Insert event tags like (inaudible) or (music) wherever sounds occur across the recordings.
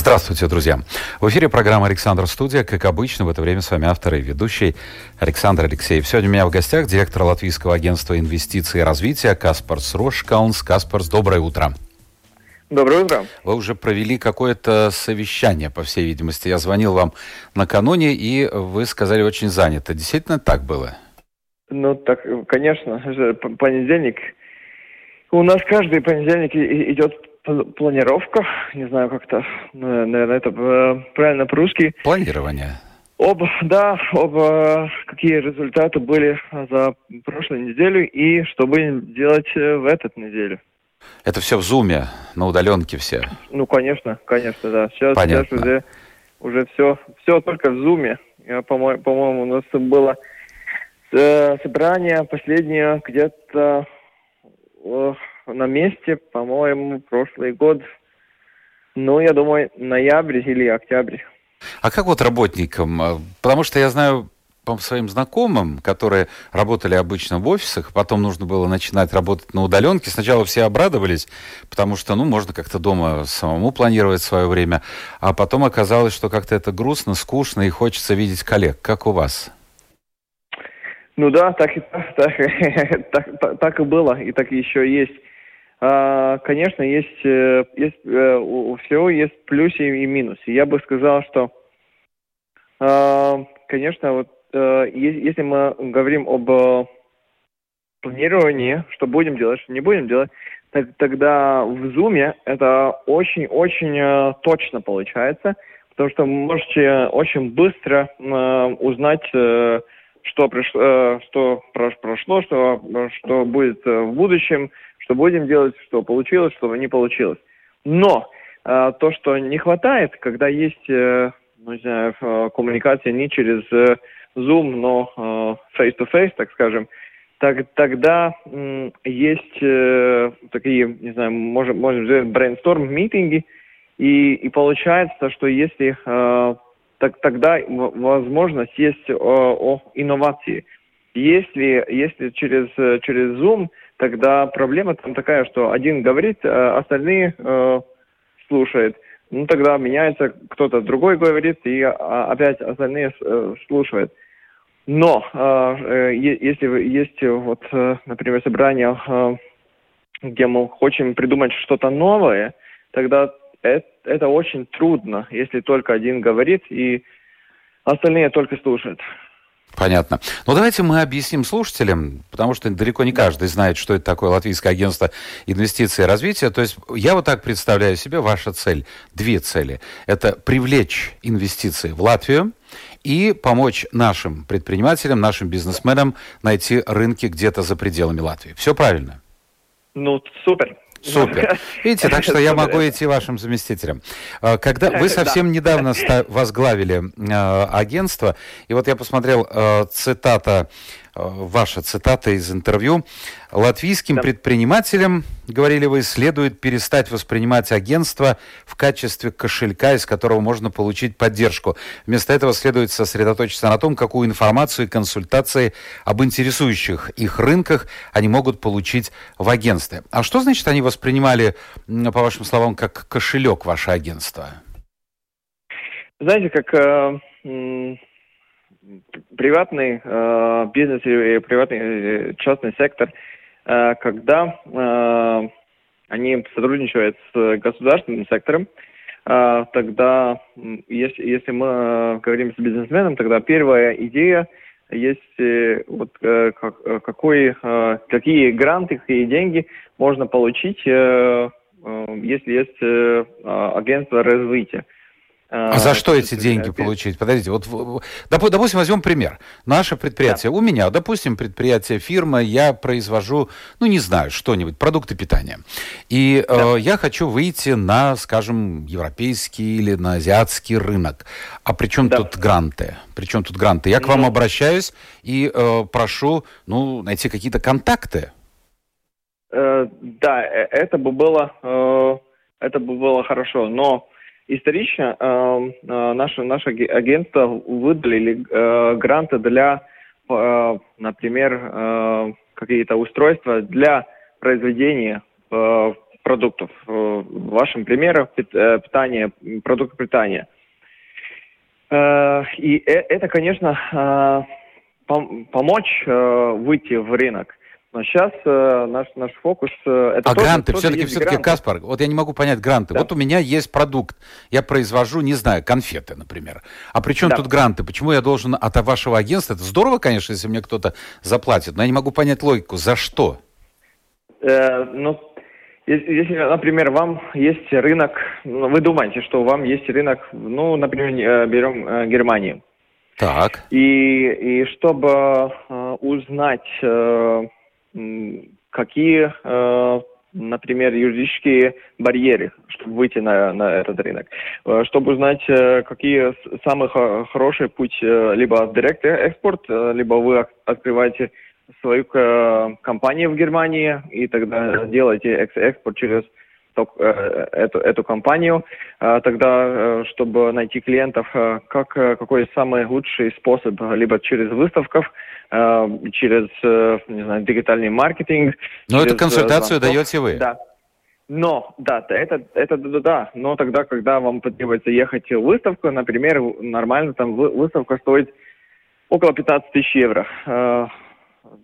Здравствуйте, друзья. В эфире программа «Александр Студия». Как обычно, в это время с вами автор и ведущий Александр Алексеев. Сегодня у меня в гостях директор Латвийского агентства инвестиций и развития Каспарс Рошкаунс. Каспарс, доброе утро. Доброе утро. Вы уже провели какое-то совещание, по всей видимости. Я звонил вам накануне, и вы сказали очень занято. Действительно так было? Ну, так, конечно. Понедельник. У нас каждый понедельник идет планировка, не знаю, как-то, наверное, это э, правильно по-русски. Планирование. Об, да, об э, какие результаты были за прошлую неделю и что будем делать э, в этот неделю. Это все в зуме, на удаленке все? Ну, конечно, конечно, да. Сейчас, Понятно. сейчас уже, уже все, все только в зуме. По-моему, по-моему, у нас было собрание последнее где-то на месте, по-моему, прошлый год. Ну, я думаю, ноябрь или октябрь. А как вот работникам? А, потому что я знаю по своим знакомым, которые работали обычно в офисах, потом нужно было начинать работать на удаленке. Сначала все обрадовались, потому что, ну, можно как-то дома самому планировать свое время, а потом оказалось, что как-то это грустно, скучно и хочется видеть коллег. Как у вас? Ну да, так и, (laughs) так, так, так, так и было, и так еще есть. А, конечно, есть, э, есть э, у всего есть плюсы и минусы. Я бы сказал, что, а, конечно, вот э, если мы говорим об планировании, что будем делать, что не будем делать, тогда в Zoom это очень-очень точно получается, потому что вы можете очень быстро узнать, что, пришло, что прошло, что, что будет в будущем, что будем делать, что получилось, что не получилось. Но э, то, что не хватает, когда есть, э, ну, не знаю, э, коммуникация не через э, Zoom, но э, face-to-face, так скажем, так, тогда э, есть э, такие, не знаю, можем, можем сделать brainstorm-митинги, и, и получается, что если э, так, тогда возможность есть о, о инновации. Если, если через, через Zoom тогда проблема там такая, что один говорит, а остальные э, слушают. Ну, тогда меняется, кто-то другой говорит, и а, опять остальные э, слушают. Но э, если есть вот, э, например, собрание, э, где мы хотим придумать что-то новое, тогда это, это очень трудно, если только один говорит, и остальные только слушают. Понятно. Ну, давайте мы объясним слушателям, потому что далеко не каждый знает, что это такое Латвийское агентство инвестиций и развития. То есть я вот так представляю себе ваша цель. Две цели. Это привлечь инвестиции в Латвию и помочь нашим предпринимателям, нашим бизнесменам найти рынки где-то за пределами Латвии. Все правильно? Ну, супер. Супер. Видите, так что я могу идти вашим заместителем. А, когда вы совсем недавно возглавили а, агентство, и вот я посмотрел а, цитата Э, ваша цитата из интервью. Латвийским да. предпринимателям, говорили вы, следует перестать воспринимать агентство в качестве кошелька, из которого можно получить поддержку. Вместо этого следует сосредоточиться на том, какую информацию и консультации об интересующих их рынках они могут получить в агентстве. А что значит они воспринимали, по вашим словам, как кошелек ваше агентство? Знаете, как э, приватный э, бизнес и приватный э, частный сектор, э, когда э, они сотрудничают с государственным сектором, э, тогда, если, если мы э, говорим с бизнесменом, тогда первая идея есть э, вот э, как, какой, э, какие гранты, какие деньги можно получить, э, э, если есть э, агентство развития. А за что эти деньги получить? Подождите, вот, допустим, возьмем пример. Наше предприятие, да. у меня, допустим, предприятие, фирма, я произвожу, ну, не знаю, что-нибудь, продукты питания. И да. э, я хочу выйти на, скажем, европейский или на азиатский рынок. А при чем да. тут гранты? При чем тут гранты? Я к вам ну... обращаюсь и э, прошу, ну, найти какие-то контакты. Э, да, э, это бы было, э, это бы было хорошо, но исторично э, э, наше, наше агентство выдали э, гранты для, э, например, э, какие-то устройства для произведения э, продуктов. Э, в вашем примере э, питание, продукты питания. Э, и это, конечно, э, пом помочь э, выйти в рынок. Но сейчас э, наш, наш фокус... Э, это а тоже, гранты, все-таки, все-таки, Каспар, вот я не могу понять гранты. Да. Вот у меня есть продукт, я произвожу, не знаю, конфеты, например. А при чем да. тут гранты? Почему я должен от вашего агентства? Это здорово, конечно, если мне кто-то заплатит, но я не могу понять логику. За что? Э, ну, если, например, вам есть рынок, ну, вы думаете, что вам есть рынок, ну, например, э, берем э, Германию. Так. И, и чтобы э, узнать... Какие, э, например, юридические барьеры, чтобы выйти на, на этот рынок, э, чтобы узнать, э, какие самый хороший путь, либо директ экспорт, либо вы открываете свою компанию в Германии и тогда делаете экспорт через эту, эту компанию, тогда, чтобы найти клиентов, как, какой самый лучший способ, либо через выставков, Э, через, э, не знаю, дигитальный маркетинг. Но эту консультацию звонков. даете вы? Да. Но, да, это, это, да, да, но тогда, когда вам потребуется ехать в выставку, например, нормально там выставка стоит около 15 тысяч евро э,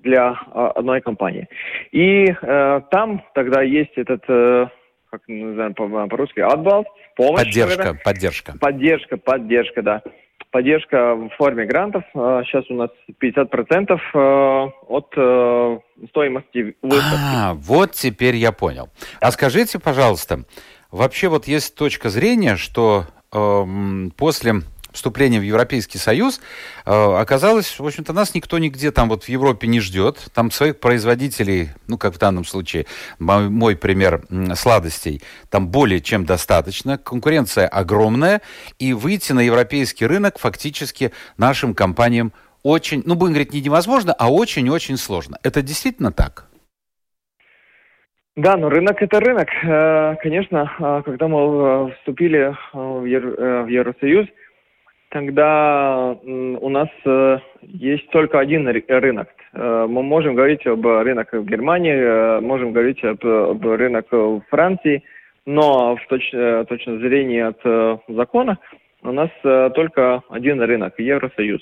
для э, одной компании. И э, там тогда есть этот, э, как называем по-русски, отбал, помощь. Поддержка, наверное. поддержка. Поддержка, поддержка, да поддержка в форме грантов. Сейчас а, у нас 50% э, от э, стоимости выставки. А, вот теперь я понял. А скажите, пожалуйста, вообще вот есть точка зрения, что э, после вступления в Европейский Союз, э, оказалось, в общем-то, нас никто нигде там вот в Европе не ждет. Там своих производителей, ну, как в данном случае, мой, мой пример сладостей, там более чем достаточно. Конкуренция огромная, и выйти на европейский рынок фактически нашим компаниям очень, ну, будем говорить, не невозможно, а очень-очень сложно. Это действительно так? Да, но рынок это рынок. Э, конечно, э, когда мы вступили в Евросоюз, тогда у нас э, есть только один рынок. Э, мы можем говорить об рынке в Германии, э, можем говорить об, об рынке в Франции, но в точ, точно зрения от закона у нас только один рынок – Евросоюз.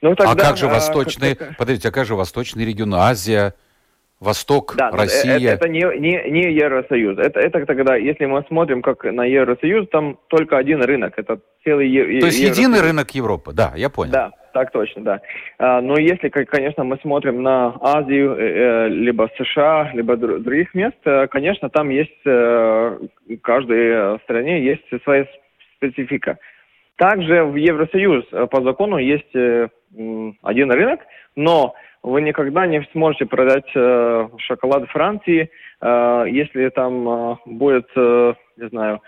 Ну, тогда, а как же восточный, как, подождите, а как же восточный регион, Азия – Восток, да, Россия. Это, это не, не, не Евросоюз. Это, это тогда, если мы смотрим как на Евросоюз, там только один рынок. Это целый е- То есть Евросоюз. единый рынок Европы, да, я понял. Да, так точно, да. А, но если, конечно, мы смотрим на Азию, э, э либо США, либо других мест, э, конечно, там есть, э, в каждой стране есть своя специфика. Также в Евросоюз э, по закону есть э, один рынок, но вы никогда не сможете продать э, шоколад Франции, э, если там э, будет, э, не знаю,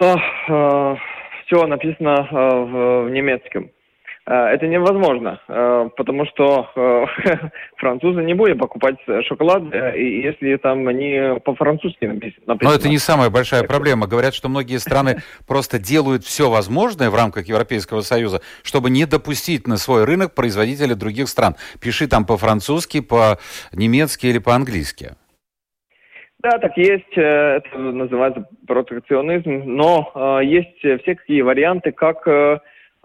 э, э, все написано э, в, в немецком. Э, это невозможно, э, потому что э, (laughs) французы не будут покупать шоколад, если там они по-французски написано. Но это не самая большая проблема. Говорят, что многие страны (laughs) просто делают все возможное в рамках Европейского Союза, чтобы не допустить на свой рынок производителей других стран. Пиши там по-французски, по-немецки или по-английски. Да, так есть, это называется протекционизм, но есть все какие варианты, как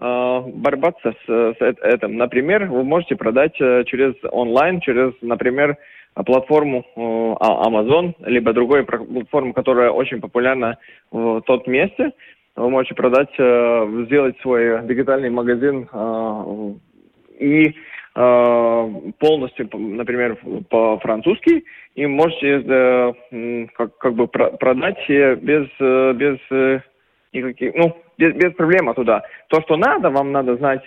Э, бороться с, с этим. Например, вы можете продать э, через онлайн, через, например, платформу э, а, Amazon, либо другой платформу, которая очень популярна в тот месте. Вы можете продать, сделать свой дигитальный магазин и полностью, например, по-французски, и можете как, как бы продать без, без никаких, ну, без, без проблем туда. То, что надо, вам надо знать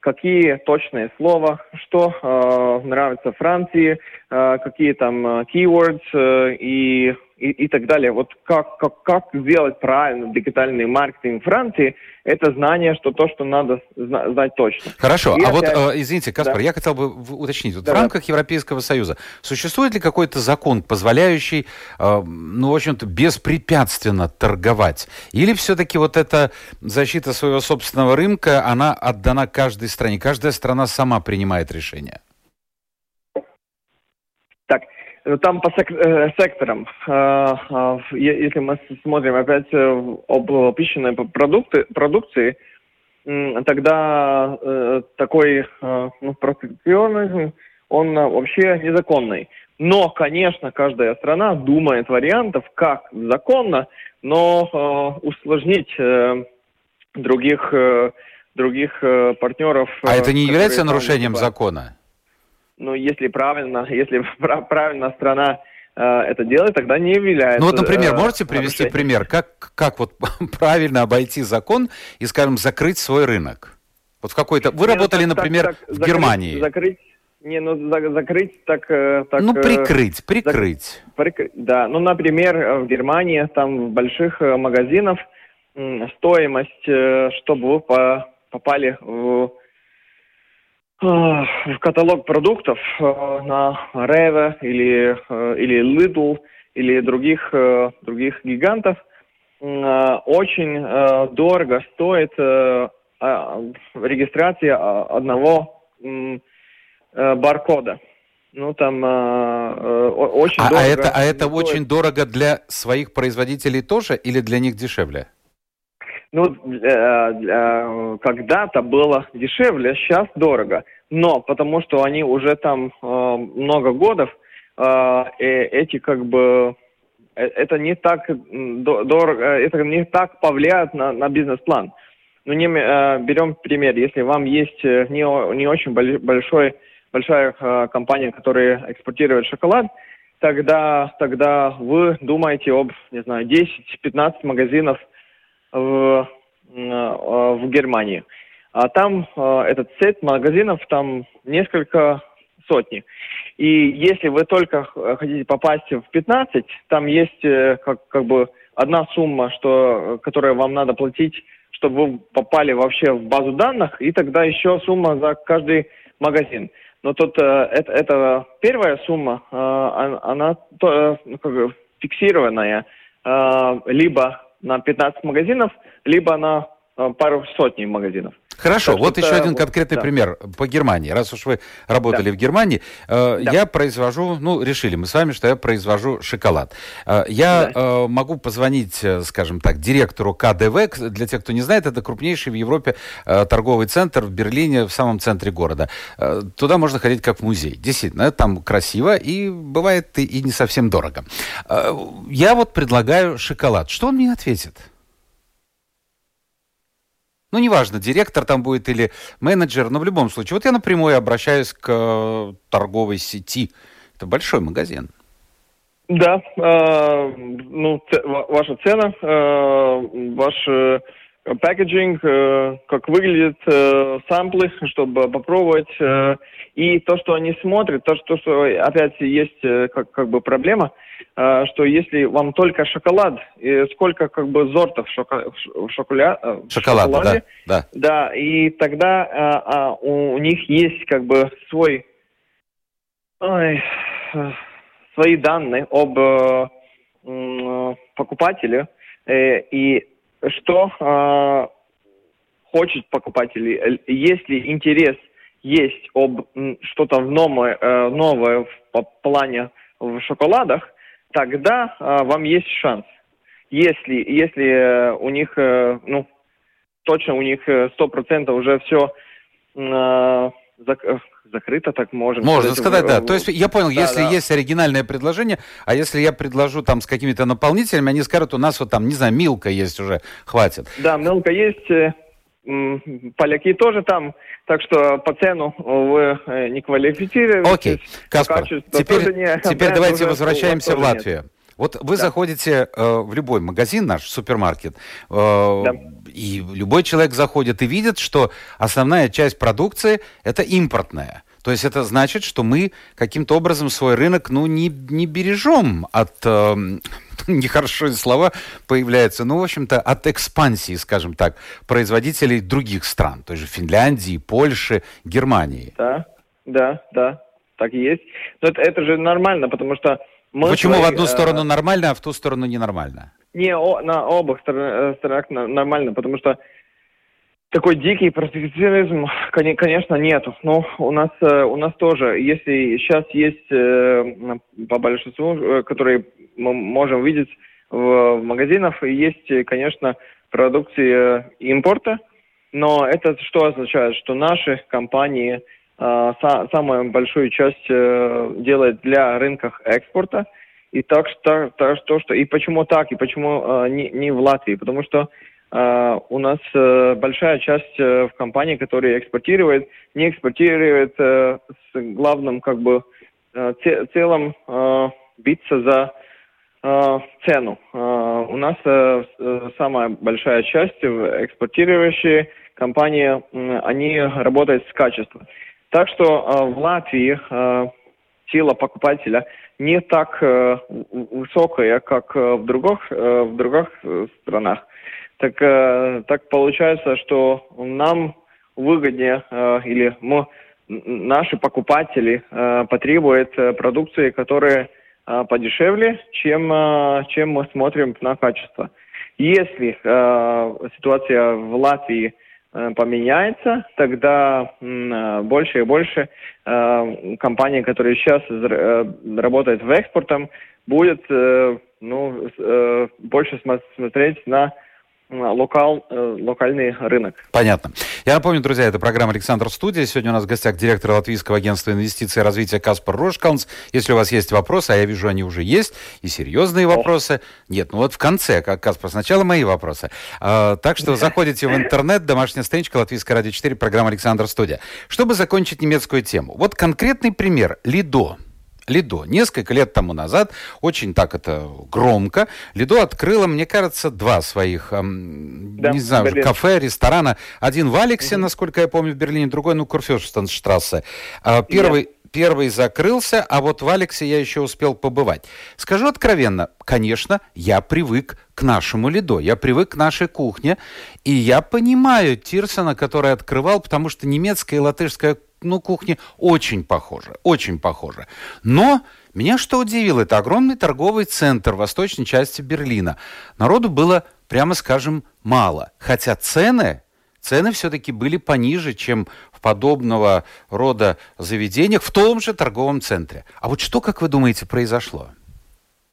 какие точные слова, что э, нравится Франции, э, какие там э, keywords э, и, и, и так далее. Вот как, как, как сделать правильно дигитальный маркетинг Франции, это знание, что то, что надо знать точно. Хорошо, и а опять... вот, э, извините, Каспар, да. я хотел бы уточнить. Вот да. В рамках Европейского Союза существует ли какой-то закон, позволяющий, э, ну, в общем-то, беспрепятственно торговать? Или все-таки вот эта защита своего собственного рынка, она отдана каждой стране? Каждая страна сама принимает решение? Так, там по сек э, секторам, э, если мы смотрим опять об пищевой продукты, продукции, тогда такой ну, протекционизм, он вообще незаконный. Но, конечно, каждая страна думает вариантов, как законно, но усложнить других, других партнеров. А это не является нарушением закона? Ну, если правильно, если (laughs) правильно страна э, это делает, тогда не является... Ну вот, например, э, можете привести нарушением. пример, как, как вот (laughs) правильно обойти закон и, скажем, закрыть свой рынок? Вот в какой-то... Вы не, ну, работали, ну, так, например, так, так, в закрыть, Германии. Закрыть, не, ну за, закрыть так, э, так... Ну прикрыть, прикрыть. Зак, прикрыть. Да, ну, например, в Германии, там в больших магазинах стоимость, чтобы вы попали в в каталог продуктов э, на Rewe или, э, или Lidl или других, э, других гигантов очень дорого стоит а, регистрация одного баркода. Ну, там очень а, дорого. А это, а это очень дорого для своих производителей тоже или для них дешевле? Ну, э, когда-то было дешевле, сейчас дорого. Но потому что они уже там э, много годов, э, эти как бы э, это не так дорого, э, это не так повлияет на, на бизнес-план. Ну, не, э, берем пример, если вам есть э, не, не очень большой, большая э, компания, которая экспортирует шоколад, тогда, тогда вы думаете об, не знаю, 10-15 магазинов в, э, в Германии. А там э, этот сет магазинов, там несколько сотни. И если вы только хотите попасть в 15, там есть э, как, как бы одна сумма, что, которую вам надо платить, чтобы вы попали вообще в базу данных, и тогда еще сумма за каждый магазин. Но тут э, это, это первая сумма, э, она, она то, э, как бы фиксированная, э, либо на 15 магазинов, либо на э, пару сотни магазинов. Хорошо, так вот еще один конкретный да. пример по Германии. Раз уж вы работали да. в Германии, э, да. я произвожу, ну, решили мы с вами, что я произвожу шоколад. Э, я да. э, могу позвонить, э, скажем так, директору КДВ. Для тех, кто не знает, это крупнейший в Европе э, торговый центр в Берлине, в самом центре города. Э, туда можно ходить как в музей. Действительно, там красиво и бывает и, и не совсем дорого. Э, я вот предлагаю шоколад. Что он мне ответит? Ну, неважно, директор там будет или менеджер, но в любом случае. Вот я напрямую обращаюсь к э, торговой сети. Это большой магазин. Да, э, ну, ваша цена, э, ваш пакетинг, э, как выглядят э, самплы, чтобы попробовать. Э, и то, что они смотрят, то, что, что опять есть как, как бы проблема, что если вам только шоколад, и сколько как бы зортов шока, шоколя, Шоколада, шоколаде, да, да. Да, и тогда э, э, у, них есть как бы свой, ой, свои данные об э, покупателе, и что э, хочет покупатель, если интерес есть об что-то новое, э, новое в плане в шоколадах, тогда э, вам есть шанс. Если, если э, у них, э, ну, точно у них сто процентов уже все э, зак закрыто, так можно Можно сказать, в, да. То есть я понял, да, если да. есть оригинальное предложение, а если я предложу там с какими-то наполнителями, они скажут, у нас вот там, не знаю, милка есть уже, хватит. Да, милка есть, э, поляки тоже там, так что по цену вы э, не квалифицируетесь. Окей, Каспар, теперь, не, теперь давайте возвращаемся в Латвию. Нет. Вот вы да. заходите э, в любой магазин, наш супермаркет, э, да. и любой человек заходит и видит, что основная часть продукции это импортная. То есть это значит, что мы каким-то образом свой рынок, ну, не, не бережем от... Э, (laughs) нехорошие слова появляются, ну, в общем-то, от экспансии, скажем так, производителей других стран, той же Финляндии, Польши, Германии. Да, да, да, так и есть. Но это, это же нормально, потому что мы Почему свои, в одну э, сторону нормально, а в ту сторону ненормально? Не, о, на обоих э, сторонах нормально, потому что такой дикий протекционизм, конечно, нету. Но у нас э, у нас тоже, если сейчас есть э, по большинству, э, которые мы можем видеть в, магазинах, есть, конечно, продукции импорта, но это что означает, что наши компании самую большую часть делают для рынков экспорта, и так что, так, то, что и почему так, и почему не, не в Латвии, потому что Uh, у нас uh, большая часть uh, в компании, которая экспортирует, не экспортирует с главным как бы целым uh, биться за цену. У нас самая большая часть экспортирующие компании, они работают с качеством. Так что uh, в Латвии uh, сила покупателя не так uh, высокая, как в других, в других странах так, э, так получается, что нам выгоднее э, или мы, наши покупатели э, потребуют э, продукции, которые э, подешевле, чем, э, чем мы смотрим на качество. Если э, ситуация в Латвии э, поменяется, тогда э, больше и больше э, компаний, которые сейчас э, работают в экспортом, будет э, ну, э, больше смотреть на локал, э, локальный рынок. Понятно. Я напомню, друзья, это программа «Александр Студия». Сегодня у нас в гостях директор Латвийского агентства инвестиций и развития Каспар Рошкаунс. Если у вас есть вопросы, а я вижу, они уже есть, и серьезные вопросы. Нет, ну вот в конце, как Каспар, сначала мои вопросы. А, так что заходите в интернет, домашняя страничка Латвийская радио 4, программа «Александр Студия». Чтобы закончить немецкую тему. Вот конкретный пример. Лидо. Лидо. Несколько лет тому назад, очень так это громко, Лидо открыла, мне кажется, два своих, эм, да, не знаю, Берлин. кафе, ресторана. Один в Алексе, угу. насколько я помню, в Берлине, другой, ну, Курфюрстенштрассе. А, первый... Нет. Первый закрылся, а вот в Алексе я еще успел побывать. Скажу откровенно, конечно, я привык к нашему Лидо, я привык к нашей кухне, и я понимаю Тирсона, который открывал, потому что немецкая и латышская ну, кухни очень похожи, очень похожи. Но меня что удивило, это огромный торговый центр в восточной части Берлина. Народу было, прямо скажем, мало. Хотя цены, цены все-таки были пониже, чем в подобного рода заведениях в том же торговом центре. А вот что, как вы думаете, произошло?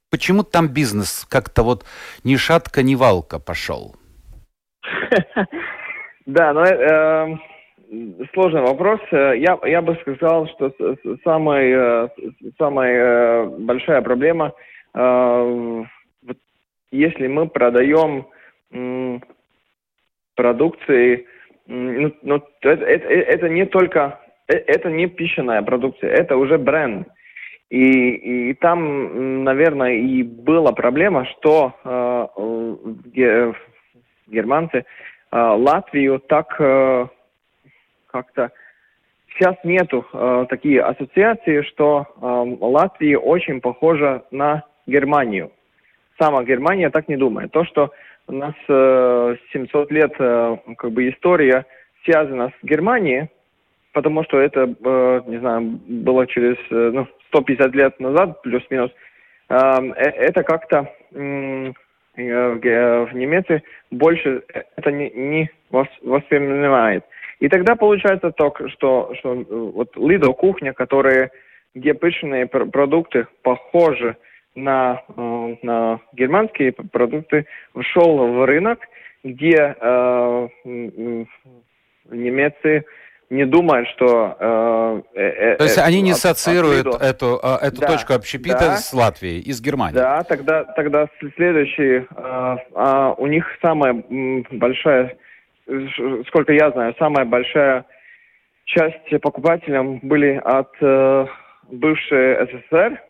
Почему там бизнес как-то вот ни шатка, ни валка пошел? (laughs) Да, ну э, сложный вопрос. Э, я, я бы сказал, что самая, э, самая э, большая проблема, если мы продаем продукции, ну, ну, это, это, это не только, это не пищенная продукция, это уже бренд. И, и там, наверное, и была проблема, что э, германцы э, Латвию так э, как-то сейчас нету э, такие ассоциации, что э, Латвия очень похожа на Германию. Сама Германия так не думает. То, что у нас э, 700 лет э, как бы история связана с Германией, потому что это, э, не знаю, было через э, ну, 150 лет назад, плюс-минус, э, э это как-то э, в Немеции больше это не, не воспринимает. И тогда получается так, что, что э, вот Лидо кухня, которая, где пышные продукты похожи на, э, на германские продукты, вошел в рынок, где э, немцы не думают, что... Э, э, То есть они не ассоциируют от, эту, э, эту да, точку общепита да, с Латвией, из Германии? Да, тогда, тогда следующий... Э, э, у них самая большая сколько я знаю, самая большая часть покупателям были от э, бывшей СССР.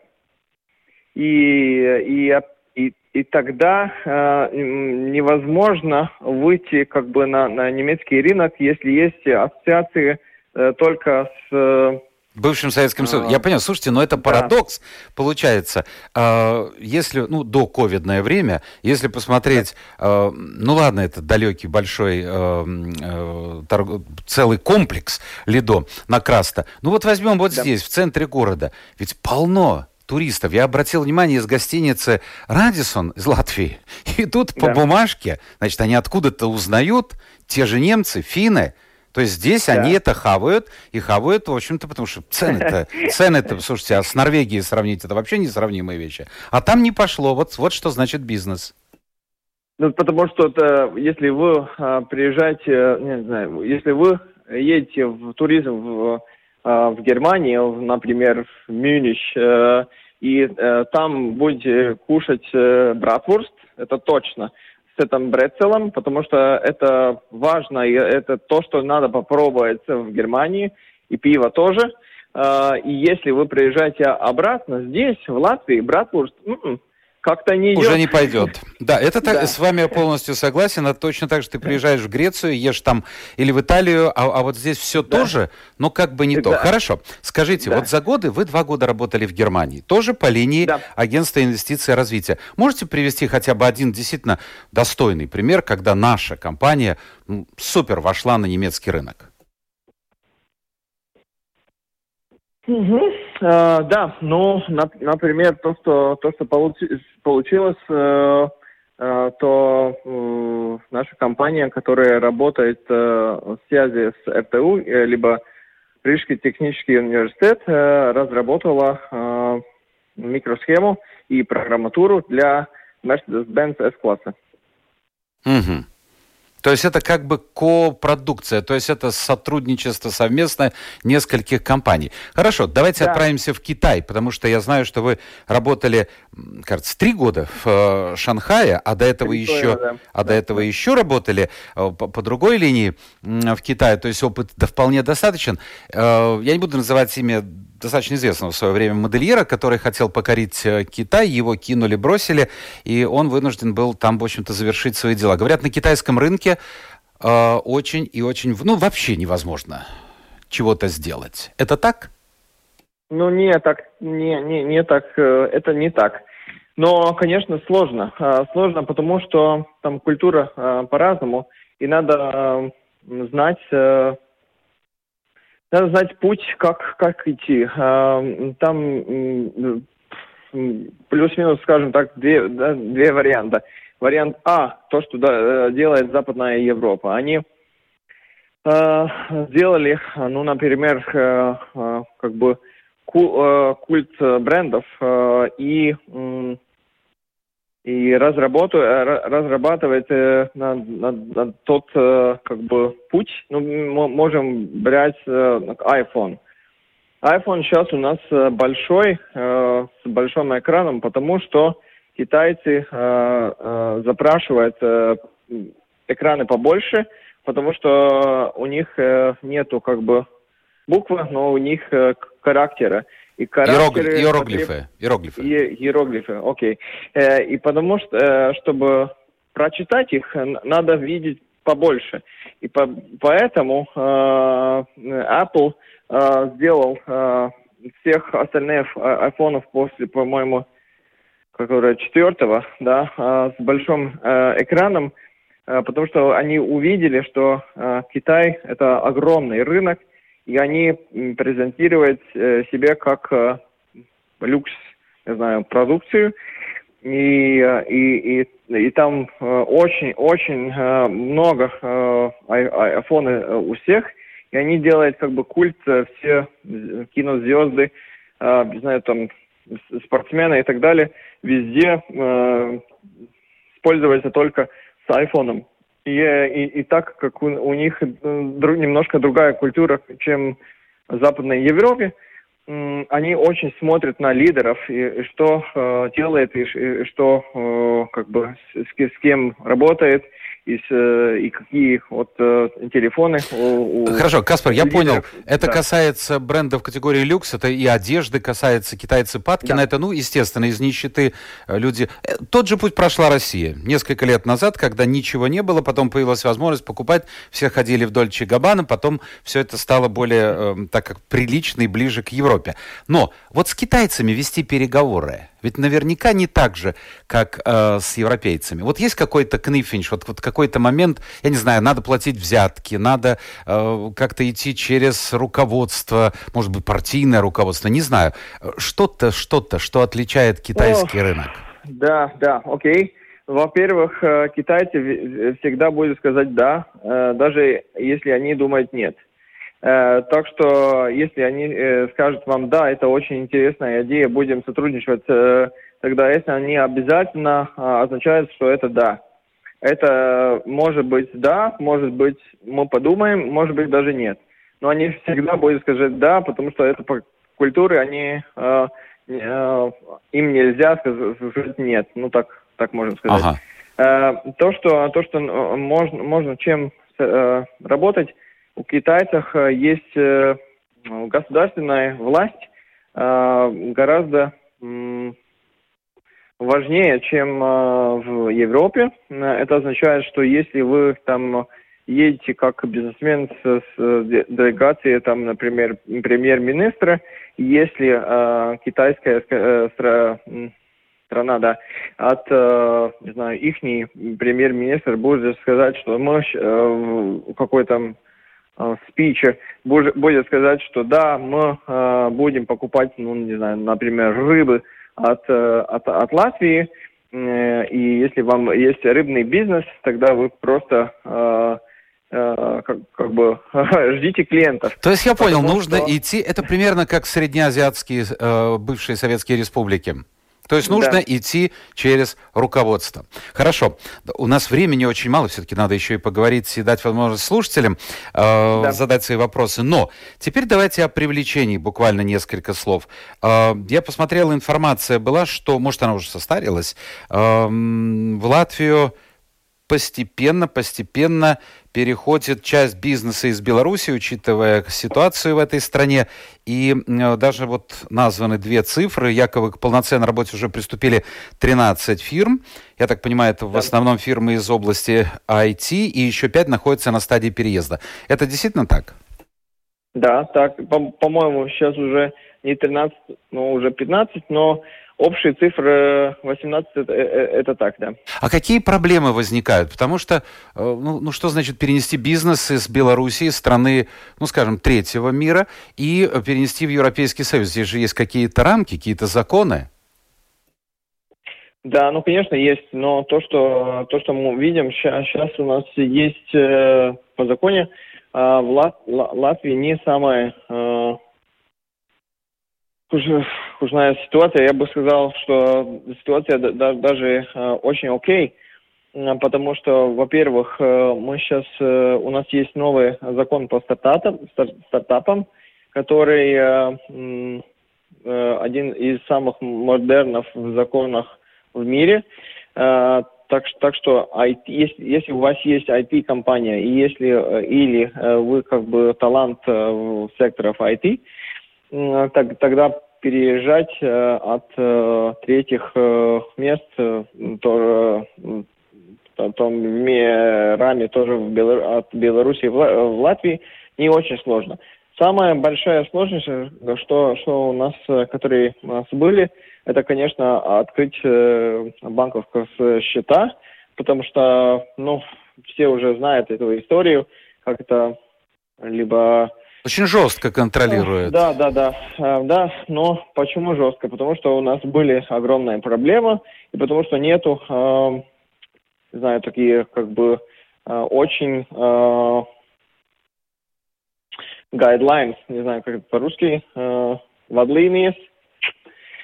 и, и, и, и тогда э, невозможно выйти как бы на, на немецкий рынок, если есть ассоциации э, только с Бывшим Советским Союзом. Я понял, слушайте, но это парадокс да. получается. Э, если, ну, до ковидное время, если посмотреть, э, ну ладно, это далекий большой э, торг, целый комплекс Лидо на Краста. Ну вот возьмем вот да. здесь, в центре города, ведь полно туристов. Я обратил внимание из гостиницы «Радисон» из Латвии. (laughs) И тут да. по бумажке, значит, они откуда-то узнают, те же немцы, финны, то есть здесь да. они это хавают, и хавают, в общем-то, потому что цены-то, (laughs) цены-то, слушайте, а с Норвегией сравнить, это вообще несравнимые вещи. А там не пошло, вот, вот что значит бизнес. Ну, потому что это, если вы а, приезжаете, не знаю, если вы едете в туризм в, а, в Германию, например, в Мюнич, а, и а, там будете кушать а, братвурст, это точно с этим брецелом, потому что это важно, и это то, что надо попробовать в Германии, и пиво тоже. А, и если вы приезжаете обратно здесь, в Латвии, братвурст, как-то не идет. Уже не пойдет. Да, это так, да. с вами я полностью согласен. Это точно так же ты приезжаешь в Грецию, ешь там или в Италию, а, а вот здесь все да. тоже, но как бы не да. то. Хорошо. Скажите, да. вот за годы вы два года работали в Германии, тоже по линии да. агентства инвестиций и развития. Можете привести хотя бы один действительно достойный пример, когда наша компания супер вошла на немецкий рынок? Угу. А, да, ну, на, например, то, что то, что получи, получилось, э, э, то э, наша компания, которая работает э, в связи с РТУ, э, либо Рижский технический университет, э, разработала э, микросхему и программатуру для Mercedes-Benz S-класса. Угу. То есть это как бы копродукция, то есть это сотрудничество совместное нескольких компаний. Хорошо, давайте да. отправимся в Китай, потому что я знаю, что вы работали, кажется, три года в э, Шанхае, а до этого Прикольно, еще, да. а до этого еще работали э, по, по другой линии в Китае, то есть опыт да, вполне достаточен. Э, я не буду называть имя достаточно известного в свое время модельера, который хотел покорить э, Китай, его кинули, бросили, и он вынужден был там, в общем-то, завершить свои дела. Говорят, на китайском рынке э, очень и очень, ну, вообще невозможно чего-то сделать. Это так? Ну, не так, не, не, не так, э, это не так. Но, конечно, сложно. Э, сложно, потому что там культура по-разному, и надо знать надо знать путь, как, как идти. Там плюс-минус, скажем так, две, да, две варианта. Вариант А, то, что да, делает Западная Европа. Они э, сделали, ну, например, э, э, как бы культ брендов и и разрабатывает, разрабатывает э, на, на, на тот э, как бы путь. Ну, мы можем брать э, iPhone. iPhone сейчас у нас большой, с большим экраном, потому что китайцы запрашивают экраны побольше, потому что у них нету как бы буквы, но у них характера. И характеры... Иероглифы. Иероглифы. Иероглифы, окей. Э, и потому что, э, чтобы прочитать их, надо видеть побольше. И по, поэтому э, Apple э, сделал э, всех остальных айфонов после, по-моему, которое четвертого, да, э, с большим э, экраном, э, потому что они увидели, что э, Китай это огромный рынок, и они презентируют э, себя как э, люкс, не знаю, продукцию, и, э, и, и, и там очень-очень много айфоны у всех, и они делают как бы культ, все кинозвезды, не знаю, там, спортсмены и так далее, везде используются только с айфоном. И, и, и так как у, у них э, друг, немножко другая культура, чем в Западной Европе, они очень смотрят на лидеров и, и что э, делает и, и что э, как бы с, с кем работает и, с, и какие вот э, телефоны. У, у Хорошо, Каспар, я лидеров. понял. Это да. касается брендов категории люкс, это и одежды, касается китайцы Паткина, да. это, ну, естественно, из нищеты э, люди. Э, тот же путь прошла Россия. Несколько лет назад, когда ничего не было, потом появилась возможность покупать, все ходили в Дольче Габбана, потом все это стало более, э, так как прилично и ближе к Европе. Но вот с китайцами вести переговоры, ведь наверняка не так же, как э, с европейцами. Вот есть какой-то книфинч, вот, вот какой-то момент, я не знаю, надо платить взятки, надо э, как-то идти через руководство, может быть, партийное руководство, не знаю. Что-то, что-то, что отличает китайский О, рынок. Да, да, окей. Во-первых, э, китайцы всегда будут сказать «да», э, даже если они думают «нет». Э, так что, если они э, скажут вам, да, это очень интересная идея, будем сотрудничать, э, тогда если они обязательно означает, что это да. Это может быть да, может быть мы подумаем, может быть даже нет. Но они всегда будут сказать да, потому что это по культуре, они им нельзя сказать нет. Ну так, так можно сказать. Ага. То, что, то, что можно, можно чем работать, у китайцев э, есть э, государственная власть э, гораздо важнее, чем в Европе. Это означает, что если вы там едете как бизнесмен с, с делегацией, там, например, премьер-министра, если э, китайская э, стра, страна, да, от, э, не знаю, их премьер-министр будет сказать, что мы э, какой-то спича будет сказать, что да, мы э, будем покупать, ну, не знаю, например, рыбы от, э, от, от Латвии, э, и если вам есть рыбный бизнес, тогда вы просто э, э как, как бы (laughs) ждите клиентов. То есть я понял, нужно что... идти, это примерно как среднеазиатские э, бывшие советские республики. То есть нужно да. идти через руководство. Хорошо. У нас времени очень мало, все-таки надо еще и поговорить и дать возможность слушателям э, да. задать свои вопросы. Но теперь давайте о привлечении буквально несколько слов. Э, я посмотрел, информация была, что, может, она уже состарилась, э, в Латвию постепенно, постепенно переходит часть бизнеса из Беларуси, учитывая ситуацию в этой стране. И даже вот названы две цифры. Якобы к полноценной работе уже приступили 13 фирм. Я так понимаю, это в основном фирмы из области IT, и еще 5 находятся на стадии переезда. Это действительно так? Да, так. По-моему, сейчас уже не 13, но уже 15, но Общая цифра 18 это, э, э, это так, да. А какие проблемы возникают? Потому что, э, ну, ну что значит перенести бизнес из Белоруссии, страны, ну скажем, третьего мира, и перенести в Европейский Союз? Здесь же есть какие-то рамки, какие-то законы. Да, ну, конечно, есть, но то, что, то, что мы видим, сейчас, сейчас у нас есть э, по законе, э, в Лат, Латвии не самая э, хужная ситуация. Я бы сказал, что ситуация даже э, очень окей, потому что, во-первых, э, мы сейчас, э, у нас есть новый закон по стартапам, стартапам который один из самых модернов законов в мире. Так, так что IT, если, если у вас есть IT-компания, и если или вы как бы талант в секторах IT, так, тогда переезжать э, от э, третьих э, мест, э, то, э, том раме тоже в Белор... от Беларуси в, Латвии не очень сложно. Самая большая сложность, что, что у нас, которые у нас были, это, конечно, открыть э, банковские счета, потому что, ну, все уже знают эту историю, как это либо очень жестко контролирует. Да, да, да, э, да. Но почему жестко? Потому что у нас были огромные проблемы, и потому что нету, э, не знаю, такие как бы э, очень э, guidelines, не знаю, как это по-русски, э.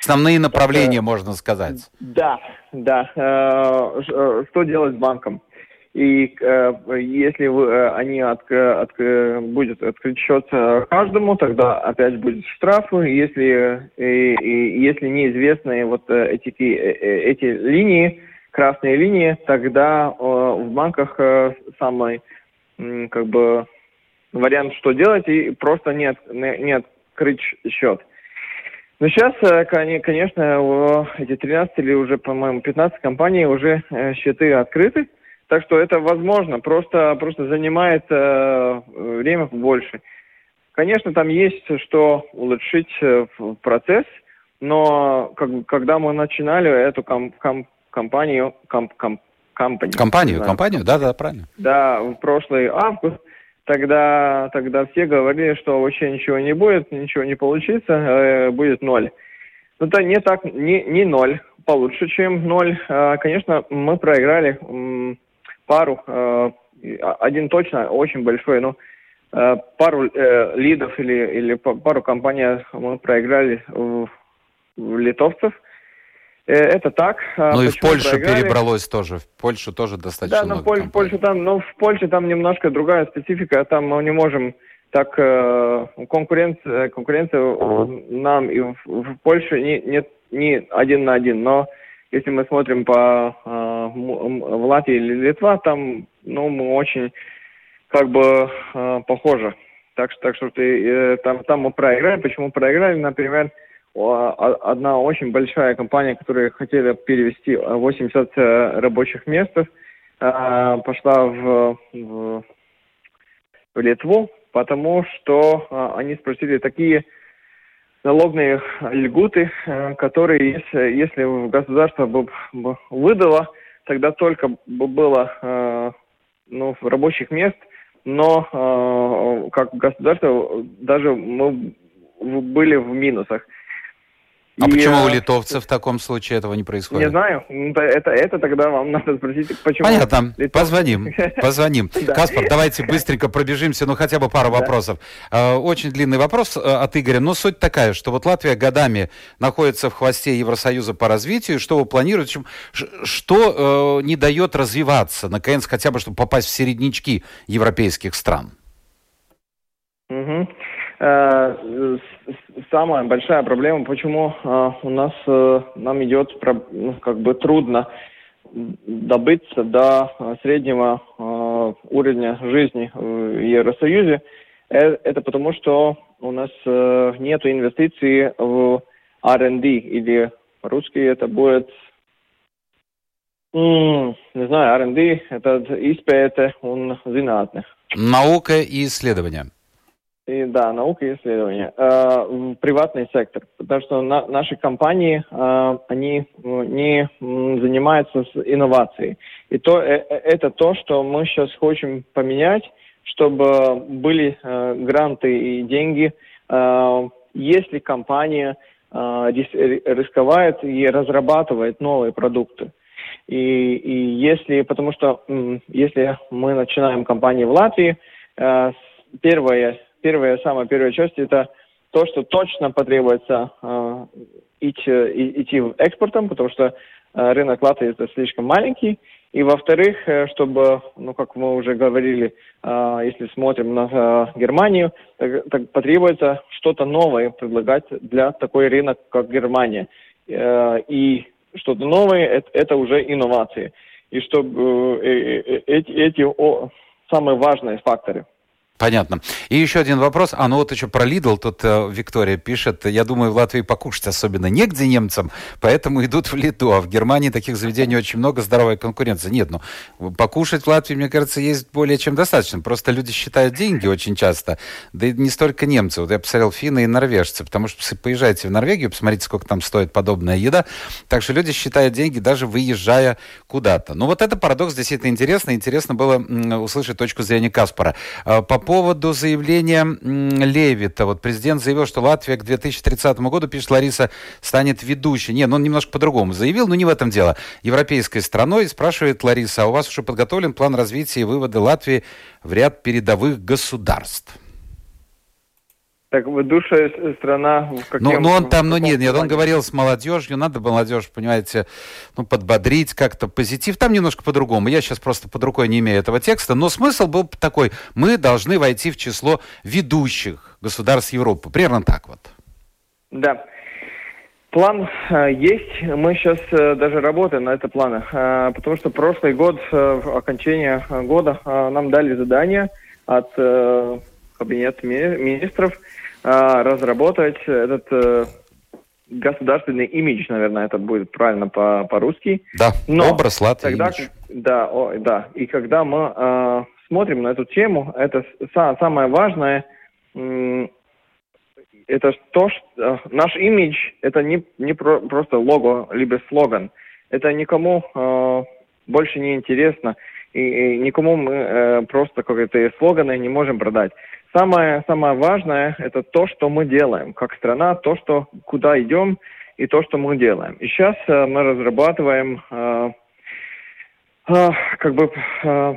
Основные направления, так, можно сказать. Да, да. Э, что делать с банком? И э, если вы, э, они от, от, будет счет каждому, тогда опять будет штрафы. Если, и, и, если неизвестны вот эти, эти линии, красные линии, тогда э, в банках э, самый как бы вариант, что делать, и просто не, от, не, не открыть счет. Но сейчас, э, конечно, эти 13 или уже, по-моему, 15 компаний уже э, счеты открыты. Так что это возможно, просто, просто занимает э, время больше. Конечно, там есть что улучшить э, процесс, но как, когда мы начинали эту ком, ком, компанию, ком, ком, компанию, компанию, компанию, да, да, правильно. Да, в прошлый август, тогда, тогда все говорили, что вообще ничего не будет, ничего не получится, э, будет ноль. Но это не так, не, не ноль, получше, чем ноль. Э, конечно, мы проиграли пару, э, один точно очень большой, но э, пару э, лидов или, или пару компаний мы проиграли в, в литовцев – это так. А ну и в Польшу проиграли? перебралось тоже. В Польшу тоже достаточно да, много. Да, но Польша там, но в Польше там немножко другая специфика. Там мы не можем так э, конкуренция, конкуренция нам и в, в Польше не, нет не один на один. Но если мы смотрим по э, в Латвии или Литва, там ну мы очень как бы э, похожи. Так что так что ты э, там там мы проиграли. Почему проиграли? Например, одна очень большая компания, которая хотела перевести 80 э, рабочих мест, пошла в, в, в Литву, потому что они спросили такие налогные льготы, которые, если, если государство бы выдало, тогда только бы было ну, рабочих мест, но как государство даже мы были в минусах. А и, почему у литовцев в таком случае этого не происходит? Не знаю. Это, это тогда вам надо спросить, почему. Понятно. Литов... Позвоним. (laughs) Позвоним. Каспар, давайте быстренько пробежимся, ну хотя бы пару вопросов. А, очень длинный вопрос э, от Игоря. Но суть такая, что вот Латвия годами находится в хвосте Евросоюза по развитию. Что вы планируете? Что э, не дает развиваться, наконец, хотя бы, чтобы попасть в середнячки европейских стран? Угу. Самая большая проблема, почему э, у нас э, нам идет ну, как бы трудно добыться до среднего уровня жизни в Евросоюзе, это потому, что у нас нет инвестиций в R&D, или по-русски это будет, не знаю, R&D, это изпēte un zinātne. Наука и исследования. И, да, наука и исследования. Э, в приватный сектор. Потому что на, наши компании, э, они не занимаются с инновацией. И то, э, э, это то, что мы сейчас хотим поменять, чтобы были э, гранты и деньги. Э, если компания э, рисковает и разрабатывает новые продукты. И, и если, потому что если мы начинаем компании в Латвии, э, первое первая, самая первая часть это то, что точно потребуется э, идти, идти экспортом, потому что э, рынок Латвии это слишком маленький. И во-вторых, э, чтобы, ну, как мы уже говорили, э, если смотрим на э, Германию, так, так потребуется что-то новое предлагать для такой рынок, как Германия. Э, и что-то новое это, это уже инновации. И чтобы э, э, э эти, эти о, самые важные факторы. Понятно. И еще один вопрос. А, ну вот еще про Лидл тут э, Виктория пишет. Я думаю, в Латвии покушать особенно негде немцам, поэтому идут в Литву. А в Германии таких заведений очень много, здоровая конкуренция. Нет, ну покушать в Латвии, мне кажется, есть более чем достаточно. Просто люди считают деньги очень часто. Да и не столько немцы. Вот я посмотрел финны и норвежцы. Потому что поезжайте в Норвегию, посмотрите, сколько там стоит подобная еда. Так что люди считают деньги, даже выезжая куда-то. Ну вот это парадокс действительно интересный. Интересно было услышать точку зрения Каспара. А, по поводу заявления Левита. Вот президент заявил, что Латвия к 2030 году, пишет Лариса, станет ведущей. Не, ну он немножко по-другому заявил, но не в этом дело. Европейской страной, спрашивает Лариса, а у вас уже подготовлен план развития и вывода Латвии в ряд передовых государств? Так в душе страна... Ну, ну он там, ну нет, нет, он говорил с молодежью, надо молодежь, понимаете, ну подбодрить как-то, позитив. Там немножко по-другому. Я сейчас просто под рукой не имею этого текста, но смысл был такой. Мы должны войти в число ведущих государств Европы. Примерно так вот. Да. План э, есть, мы сейчас э, даже работаем на это плане, э, потому что прошлый год, э, в окончание года, э, нам дали задание от э, кабинета ми министров э, разработать этот э, государственный имидж, наверное, это будет правильно по- по-русски. Да, Но образ Латвии, тогда, имидж. Да, о, да. И когда мы э, смотрим на эту тему, это са- самое важное, м- это то, что э, наш имидж это не, не про, просто лого, либо слоган. Это никому э, больше не интересно. И, и никому мы э, просто какие-то слоганы не можем продать. Самое, самое важное это то, что мы делаем как страна, то, что куда идем и то, что мы делаем. И сейчас э, мы разрабатываем э, э, как бы э,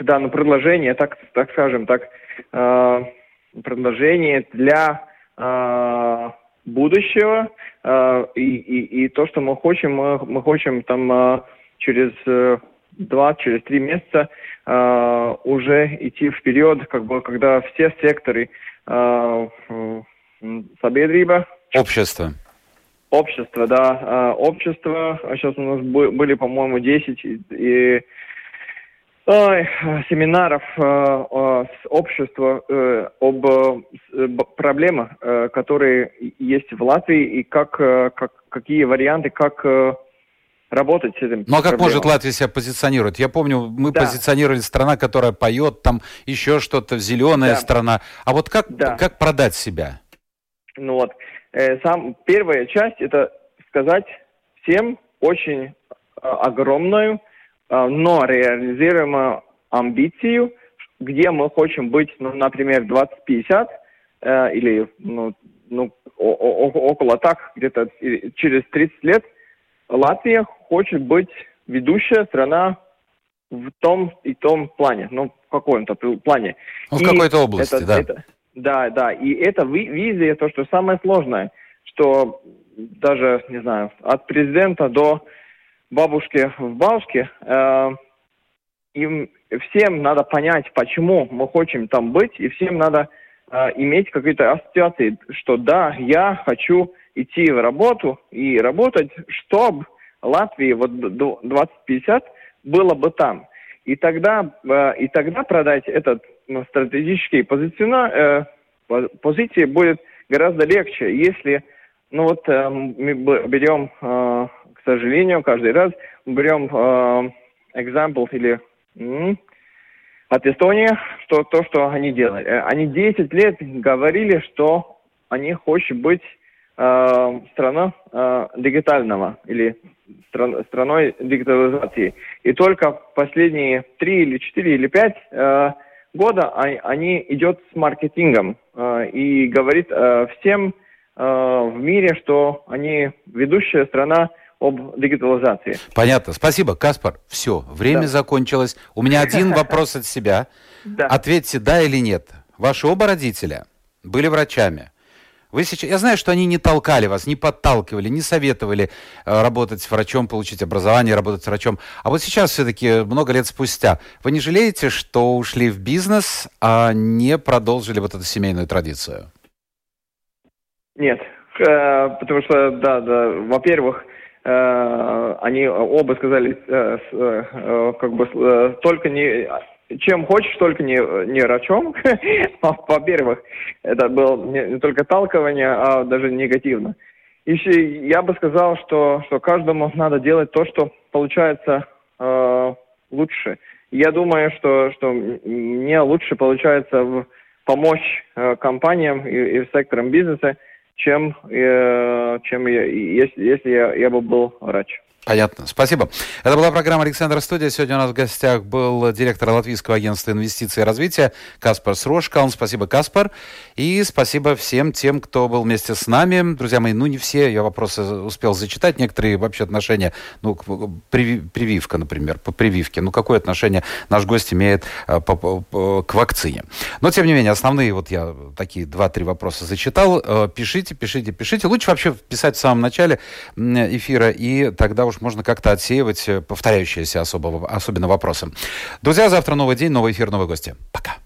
да, ну, предложение, так, так скажем, так, э, предложение для э, будущего э, и, и, и то, что мы хотим, мы, мы хотим там э, через э, два, через три месяца э, уже идти вперед, как бы, когда все секторы э, э, Собедриба, Общество. общество, да, э, общество, а сейчас у нас бы- были, по-моему, 10 и, и ой, семинаров э, э, с общества э, об э, проблемах, э, которые есть в Латвии и как, э, как какие варианты, как э, работать с этим. Ну а как проблемой. может Латвия себя позиционировать? Я помню, мы Да. позиционировали страна, которая поет, там еще что-то, зеленая Да. страна. А вот как, Да. как продать себя? Ну вот, э, сам первая часть это сказать всем очень э, огромную, э, но реализуемую амбицию, где мы хотим быть, ну, например, 2050 э, или ну, ну, о- о- около так, где-то и- через 30 лет Латвия хочет быть ведущая страна в том и том плане, ну, в каком-то плане. Ну, в какой-то области, это- да. это- да, да. И ви- визия, то, что самое сложное, что даже, не знаю, от президента до бабушки в бабушке, э, им всем надо понять, почему мы хотим там быть, и всем надо э, иметь какие-то ассоциации, что да, я хочу идти в работу и работать, чтобы Латвии вот до 2050 было бы там. И тогда, э, и тогда продать этот стратегический позициона, э, по- позиции будет гораздо легче, если, ну вот э, мы берем, к сожалению, каждый раз берем example или от Эстонии, что то, что они делали. Они 10 лет говорили, что они хотят быть страна э, дигитального или стран- страной дигитализации. И только последние три или четыре или пять э, года а- они идет с маркетингом э, и говорит э, всем э, в мире, что они ведущая страна об дигитализации. Понятно. Спасибо, Каспар. Все, время Да. закончилось. У меня один (laughs) вопрос от себя. Ответьте, да или нет. Ваши оба родителя были врачами. Вы сейчас, я знаю, что они не толкали вас, не подталкивали, не советовали э, работать врачом, получить образование, работать врачом. А вот сейчас все-таки много лет спустя, вы не жалеете, что ушли в бизнес, а не продолжили вот эту семейную традицию? Нет, э, потому что, да, да, во-первых, э, они оба сказали, э, с- э, э, как бы, э, только не, чем хочешь, только не, не врачом. (laughs) Во-первых, это было не, только талкование, а даже негативно. Еще я бы сказал, что, что каждому надо делать то, что получается э, лучше. Я думаю, что, что мне лучше получается в- помочь э, компаниям и, и секторам бизнеса, чем, э, чем я, если, если я, я бы был врач. Понятно. Спасибо. Это была программа «Александр Студия». Сегодня у нас в гостях был директор Латвийского агентства инвестиций и развития Каспар Срошкалн. Спасибо, Каспар. И спасибо всем тем, кто был вместе с нами. Друзья мои, ну не все, я вопросы успел зачитать. Некоторые вообще отношения, ну, прививка, например, по прививке. Ну, какое отношение наш гость имеет а, по, по, к вакцине? Но, тем не менее, основные вот я такие два-три вопроса зачитал. Э, пишите, пишите, пишите. Лучше вообще писать в самом начале эфира, и тогда уж можно как-то отсеивать э, повторяющиеся особо, особенно вопросы. Друзья, завтра новый день, новый эфир, новые гости. Пока.